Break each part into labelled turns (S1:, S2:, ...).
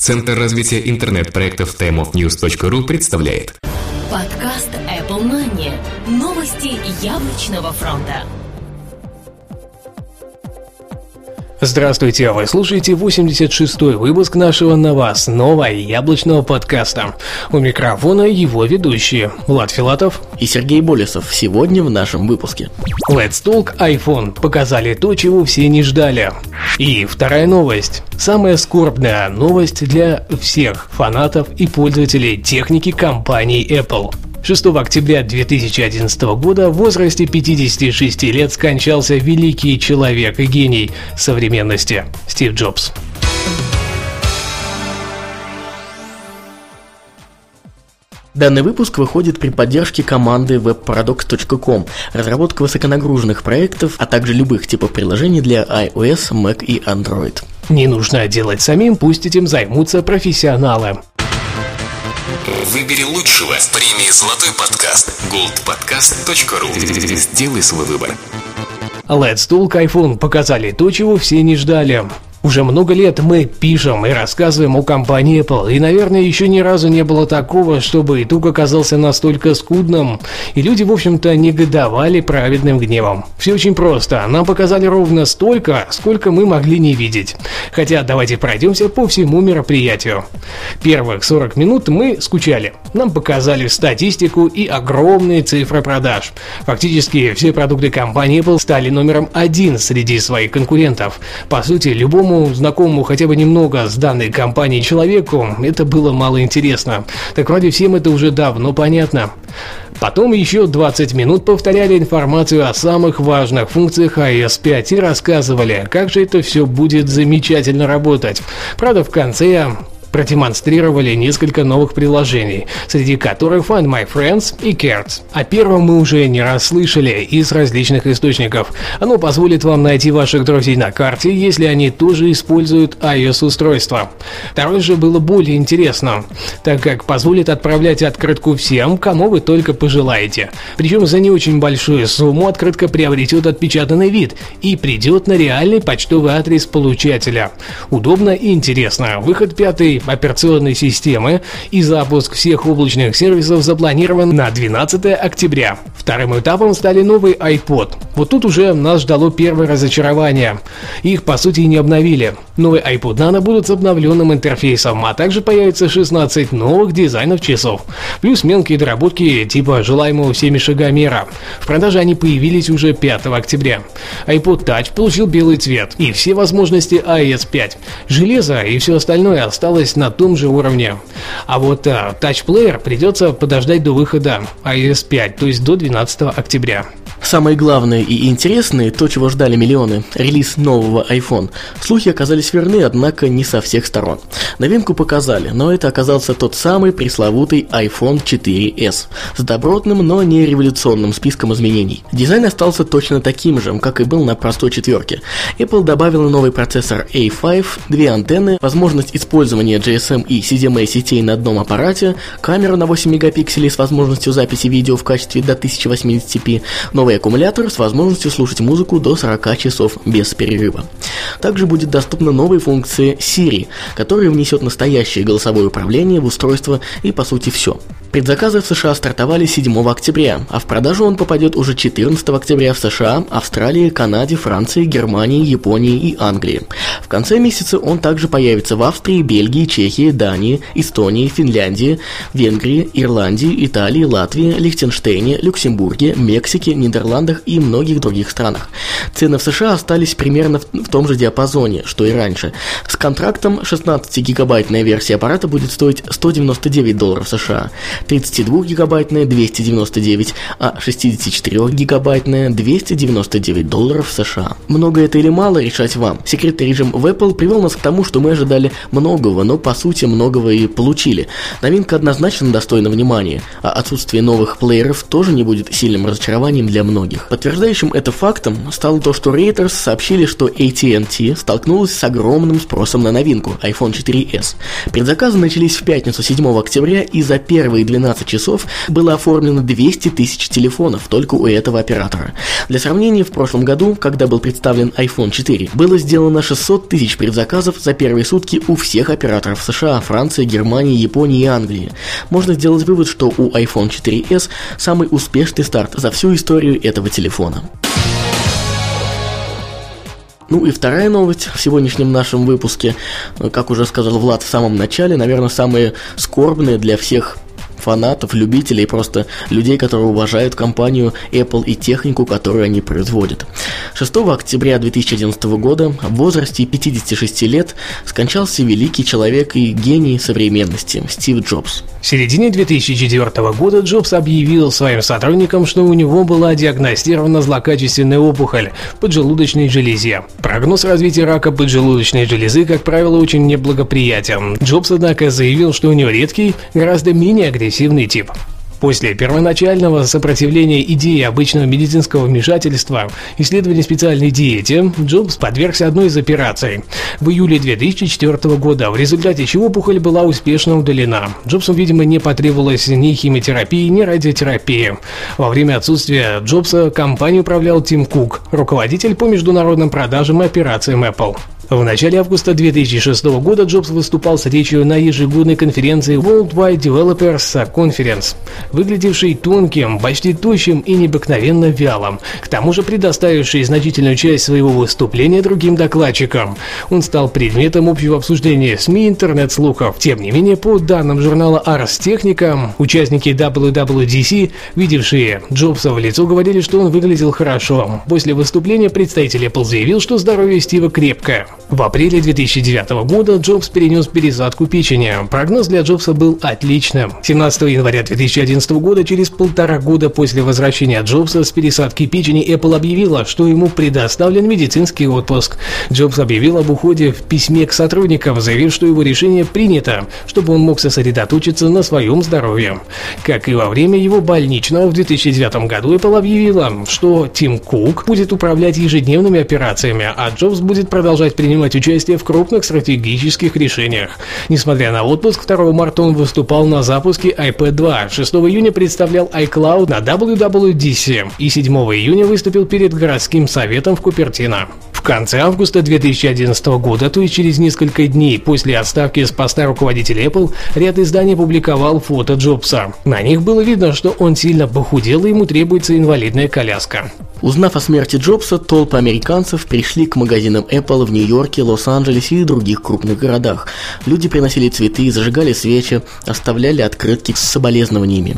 S1: Центр развития интернет-проектов timeofnews.ru представляет
S2: Подкаст Apple Money. Новости яблочного фронта.
S3: Здравствуйте, вы слушаете 86-й выпуск нашего новостного яблочного подкаста. У микрофона его ведущие Влад Филатов
S4: и Сергей Болесов сегодня в нашем выпуске.
S3: Let's Talk iPhone показали то, чего все не ждали. И вторая новость. Самая скорбная новость для всех фанатов и пользователей техники компании Apple. 6 октября 2011 года в возрасте 56 лет скончался великий человек и гений современности Стив Джобс.
S4: Данный выпуск выходит при поддержке команды webparadox.com, разработка высоконагруженных проектов, а также любых типов приложений для iOS, Mac и Android.
S3: Не нужно делать самим, пусть этим займутся профессионалы.
S1: Выбери лучшего с премией «Золотой подкаст» goldpodcast.ru Сделай свой выбор.
S3: Let's Talk iPhone показали то, чего все не ждали. Уже много лет мы пишем и рассказываем о компании Apple, и, наверное, еще ни разу не было такого, чтобы итог оказался настолько скудным, и люди, в общем-то, негодовали праведным гневом. Все очень просто. Нам показали ровно столько, сколько мы могли не видеть. Хотя давайте пройдемся по всему мероприятию. Первых 40 минут мы скучали. Нам показали статистику и огромные цифры продаж. Фактически все продукты компании Apple стали номером один среди своих конкурентов. По сути, любому любому знакомому хотя бы немного с данной компанией человеку это было мало интересно. Так вроде всем это уже давно понятно. Потом еще 20 минут повторяли информацию о самых важных функциях iOS 5 и рассказывали, как же это все будет замечательно работать. Правда, в конце продемонстрировали несколько новых приложений, среди которых Find My Friends и Cards. О первом мы уже не раз слышали из различных источников. Оно позволит вам найти ваших друзей на карте, если они тоже используют iOS-устройство. Второе же было более интересно, так как позволит отправлять открытку всем, кому вы только пожелаете. Причем за не очень большую сумму открытка приобретет отпечатанный вид и придет на реальный почтовый адрес получателя. Удобно и интересно. Выход пятый операционной системы и запуск всех облачных сервисов запланирован на 12 октября. Вторым этапом стали новый iPod. Вот тут уже нас ждало первое разочарование. Их по сути не обновили. Новый iPod Nano будут с обновленным интерфейсом, а также появится 16 новых дизайнов часов. Плюс мелкие доработки типа желаемого всеми шагомера. В продаже они появились уже 5 октября. iPod Touch получил белый цвет и все возможности iOS 5. Железо и все остальное осталось на том же уровне. А вот а, Touch Player придется подождать до выхода iOS 5, то есть до 12 октября.
S4: Самое главное и интересное, то, чего ждали миллионы – релиз нового iPhone. Слухи оказались верны, однако не со всех сторон. Новинку показали, но это оказался тот самый пресловутый iPhone 4s с добротным, но не революционным списком изменений. Дизайн остался точно таким же, как и был на простой четверке. Apple добавила новый процессор A5, две антенны, возможность использования GSM и CDMA сетей на одном аппарате, камеру на 8 мегапикселей с возможностью записи видео в качестве до 1080p, новый новый аккумулятор с возможностью слушать музыку до 40 часов без перерыва. Также будет доступна новая функция Siri, которая внесет настоящее голосовое управление в устройство и по сути все. Предзаказы в США стартовали 7 октября, а в продажу он попадет уже 14 октября в США, Австралии, Канаде, Франции, Германии, Японии и Англии. В конце месяца он также появится в Австрии, Бельгии, Чехии, Дании, Эстонии, Финляндии, Венгрии, Ирландии, Италии, Латвии, Лихтенштейне, Люксембурге, Мексике, Нидерландах и многих других странах. Цены в США остались примерно в том же диапазоне, что и раньше. С контрактом 16-гигабайтная версия аппарата будет стоить 199 долларов США, 32-гигабайтная 299, а 64-гигабайтная 299 долларов США. Много это или мало, решать вам. Секретный режим в Apple привел нас к тому, что мы ожидали многого, но по сути многого и получили. Новинка однозначно достойна внимания, а отсутствие новых плееров тоже не будет сильным разочарованием для многих. Подтверждающим это фактом стало то, что Reuters сообщили, что AT&T столкнулась с огромным спросом на новинку iPhone 4s. Предзаказы начались в пятницу 7 октября и за первые 12 часов было оформлено 200 тысяч телефонов только у этого оператора. Для сравнения, в прошлом году, когда был представлен iPhone 4, было сделано 600 тысяч предзаказов за первые сутки у всех операторов США, Франции, Германии, Японии и Англии. Можно сделать вывод, что у iPhone 4s самый успешный старт за всю историю этого телефона. Ну и вторая новость в сегодняшнем нашем выпуске, как уже сказал Влад в самом начале, наверное, самые скорбные для всех фанатов, любителей, просто людей, которые уважают компанию Apple и технику, которую они производят. 6 октября 2011 года в возрасте 56 лет скончался великий человек и гений современности Стив Джобс.
S3: В середине 2004 года Джобс объявил своим сотрудникам, что у него была диагностирована злокачественная опухоль поджелудочной железе. Прогноз развития рака поджелудочной железы, как правило, очень неблагоприятен. Джобс, однако, заявил, что у него редкий, гораздо менее агрессивный агрессивный тип. После первоначального сопротивления идеи обычного медицинского вмешательства, исследования специальной диете, Джобс подвергся одной из операций в июле 2004 года, в результате чего опухоль была успешно удалена. Джобсу, видимо, не потребовалось ни химиотерапии, ни радиотерапии. Во время отсутствия Джобса компанией управлял Тим Кук, руководитель по международным продажам и операциям Apple. В начале августа 2006 года Джобс выступал с речью на ежегодной конференции Worldwide Developers Conference, выглядевшей тонким, почти тощим и необыкновенно вялым, к тому же предоставивший значительную часть своего выступления другим докладчикам. Он стал предметом общего обсуждения СМИ интернет-слухов. Тем не менее, по данным журнала Ars Technica, участники WWDC, видевшие Джобса в лицо, говорили, что он выглядел хорошо. После выступления представитель Apple заявил, что здоровье Стива крепкое. В апреле 2009 года Джобс перенес пересадку печени. Прогноз для Джобса был отличным. 17 января 2011 года, через полтора года после возвращения Джобса с пересадки печени, Apple объявила, что ему предоставлен медицинский отпуск. Джобс объявил об уходе в письме к сотрудникам, заявив, что его решение принято, чтобы он мог сосредоточиться на своем здоровье. Как и во время его больничного в 2009 году, Apple объявила, что Тим Кук будет управлять ежедневными операциями, а Джобс будет продолжать принимать принимать участие в крупных стратегических решениях. Несмотря на отпуск, 2 марта он выступал на запуске iPad 2, 6 июня представлял iCloud на WWDC и 7 июня выступил перед городским советом в Купертино. В конце августа 2011 года, то есть через несколько дней после отставки с поста руководителя Apple, ряд изданий публиковал фото Джобса. На них было видно, что он сильно похудел и ему требуется инвалидная коляска.
S4: Узнав о смерти Джобса, толпы американцев пришли к магазинам Apple в Нью-Йорке, Лос-Анджелесе и других крупных городах. Люди приносили цветы, зажигали свечи, оставляли открытки с соболезнованиями.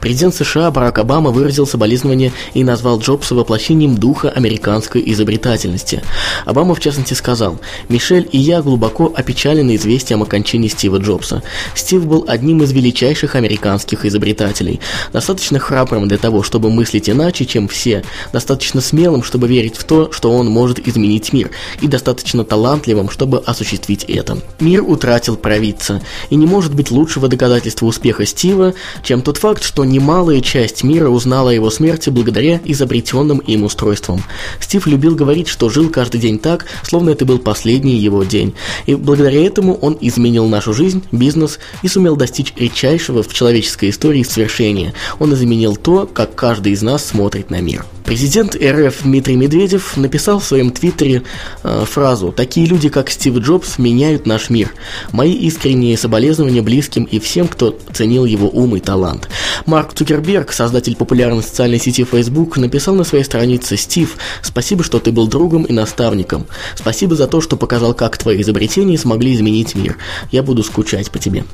S4: Президент США Барак Обама выразил соболезнования и назвал Джобса воплощением духа американской изобретательности. Обама, в частности, сказал, «Мишель и я глубоко опечалены известием о кончине Стива Джобса. Стив был одним из величайших американских изобретателей, достаточно храбрым для того, чтобы мыслить иначе, чем все, достаточно смелым, чтобы верить в то, что он может изменить мир, и достаточно талантливым, чтобы осуществить это. Мир утратил провидца, и не может быть лучшего доказательства успеха Стива, чем тот факт, что немалая часть мира узнала о его смерти благодаря изобретенным им устройствам. Стив любил говорить, что жил каждый день так, словно это был последний его день, и благодаря этому он изменил нашу жизнь, бизнес и сумел достичь редчайшего в человеческой истории свершения. Он изменил то, как каждый из нас смотрит на мир. Президент РФ Дмитрий Медведев написал в своем твиттере э, фразу «Такие люди, как Стив Джобс, меняют наш мир. Мои искренние соболезнования близким и всем, кто ценил его ум и талант». Марк Цукерберг, создатель популярной социальной сети Facebook, написал на своей странице «Стив, спасибо, что ты был другом и наставником. Спасибо за то, что показал, как твои изобретения смогли изменить мир. Я буду скучать по тебе».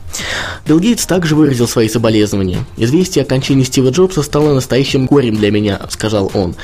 S4: Билл Гейтс также выразил свои соболезнования. «Известие о кончине Стива Джобса стало настоящим горем для меня», — сказал он.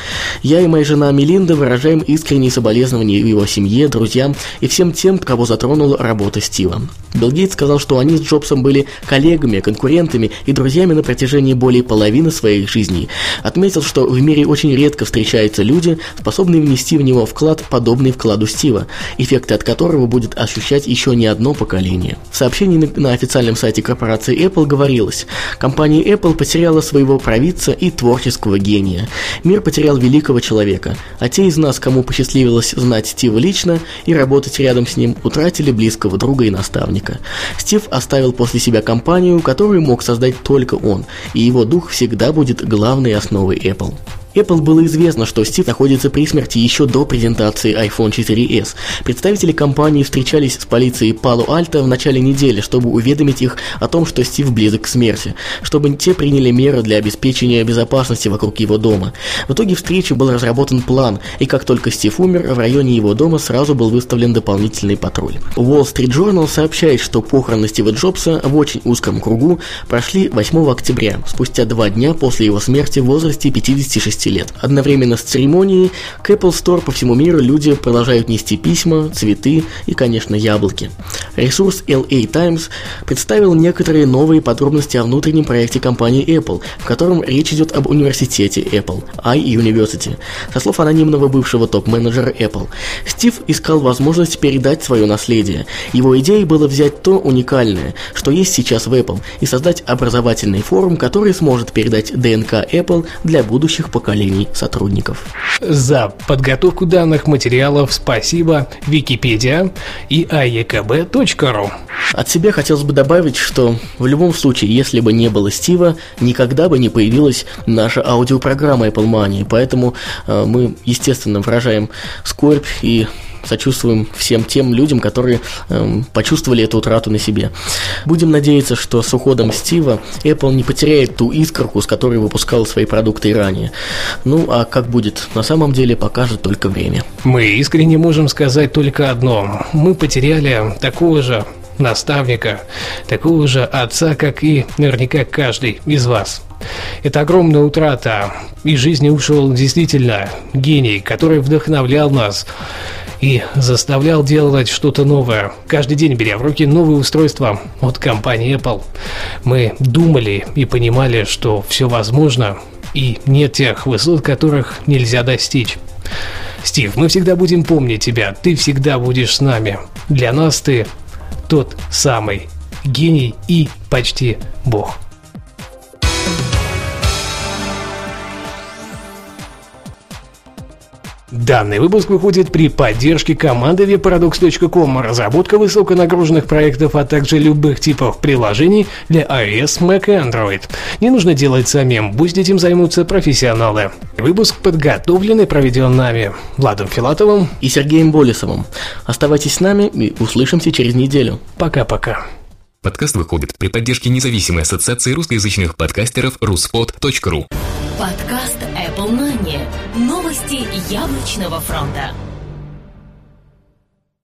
S4: Я и моя жена Мелинда выражаем искренние соболезнования его семье, друзьям и всем тем, кого затронула работа Стива. Билл Гейтс сказал, что они с Джобсом были коллегами, конкурентами и друзьями на протяжении более половины своих жизней. Отметил, что в мире очень редко встречаются люди, способные внести в него вклад, подобный вкладу Стива, эффекты от которого будет ощущать еще не одно поколение. В сообщении на, на официальном сайте корпорации Apple говорилось, компания Apple потеряла своего провидца и творческого гения. Мир потерял великого человека, а те из нас, кому посчастливилось знать Стива лично и работать рядом с ним, утратили близкого друга и наставника. Стив оставил после себя компанию, которую мог создать только он, и его дух всегда будет главной основой Apple. Apple было известно, что Стив находится при смерти еще до презентации iPhone 4s. Представители компании встречались с полицией Пало-Альто в начале недели, чтобы уведомить их о том, что Стив близок к смерти, чтобы те приняли меры для обеспечения безопасности вокруг его дома. В итоге встречи был разработан план, и как только Стив умер, в районе его дома сразу был выставлен дополнительный патруль. Wall Street Journal сообщает, что похороны Стива Джобса в очень узком кругу прошли 8 октября, спустя два дня после его смерти в возрасте 56 15 лет. Одновременно с церемонией к Apple Store по всему миру люди продолжают нести письма, цветы и, конечно, яблоки. Ресурс LA Times представил некоторые новые подробности о внутреннем проекте компании Apple, в котором речь идет об университете Apple, iUniversity. Со слов анонимного бывшего топ-менеджера Apple, Стив искал возможность передать свое наследие. Его идеей было взять то уникальное, что есть сейчас в Apple, и создать образовательный форум, который сможет передать ДНК Apple для будущих поколений поколений сотрудников.
S3: За подготовку данных материалов спасибо Википедия и aekb.ru.
S4: От себя хотелось бы добавить, что в любом случае, если бы не было Стива, никогда бы не появилась наша аудиопрограмма Apple Money, поэтому э, мы, естественно, выражаем скорбь и сочувствуем всем тем людям, которые эм, почувствовали эту утрату на себе. Будем надеяться, что с уходом Стива Apple не потеряет ту искорку, с которой выпускал свои продукты и ранее. Ну, а как будет на самом деле, покажет только время.
S3: Мы искренне можем сказать только одно. Мы потеряли такого же наставника, такого же отца, как и наверняка каждый из вас. Это огромная утрата. Из жизни ушел действительно гений, который вдохновлял нас и заставлял делать что-то новое. Каждый день беря в руки новые устройства от компании Apple. Мы думали и понимали, что все возможно, и нет тех высот, которых нельзя достичь. Стив, мы всегда будем помнить тебя, ты всегда будешь с нами. Для нас ты тот самый гений и почти бог. Данный выпуск выходит при поддержке команды webparadox.com, разработка высоконагруженных проектов, а также любых типов приложений для iOS, Mac и Android. Не нужно делать самим, пусть этим займутся профессионалы. Выпуск подготовлен и проведен нами, Владом Филатовым
S4: и Сергеем Болесовым. Оставайтесь с нами и услышимся через неделю.
S3: Пока-пока.
S1: Подкаст выходит при поддержке независимой ассоциации русскоязычных подкастеров ruspod.ru.
S2: Подкаст Apple Money. Новости яблочного фронта.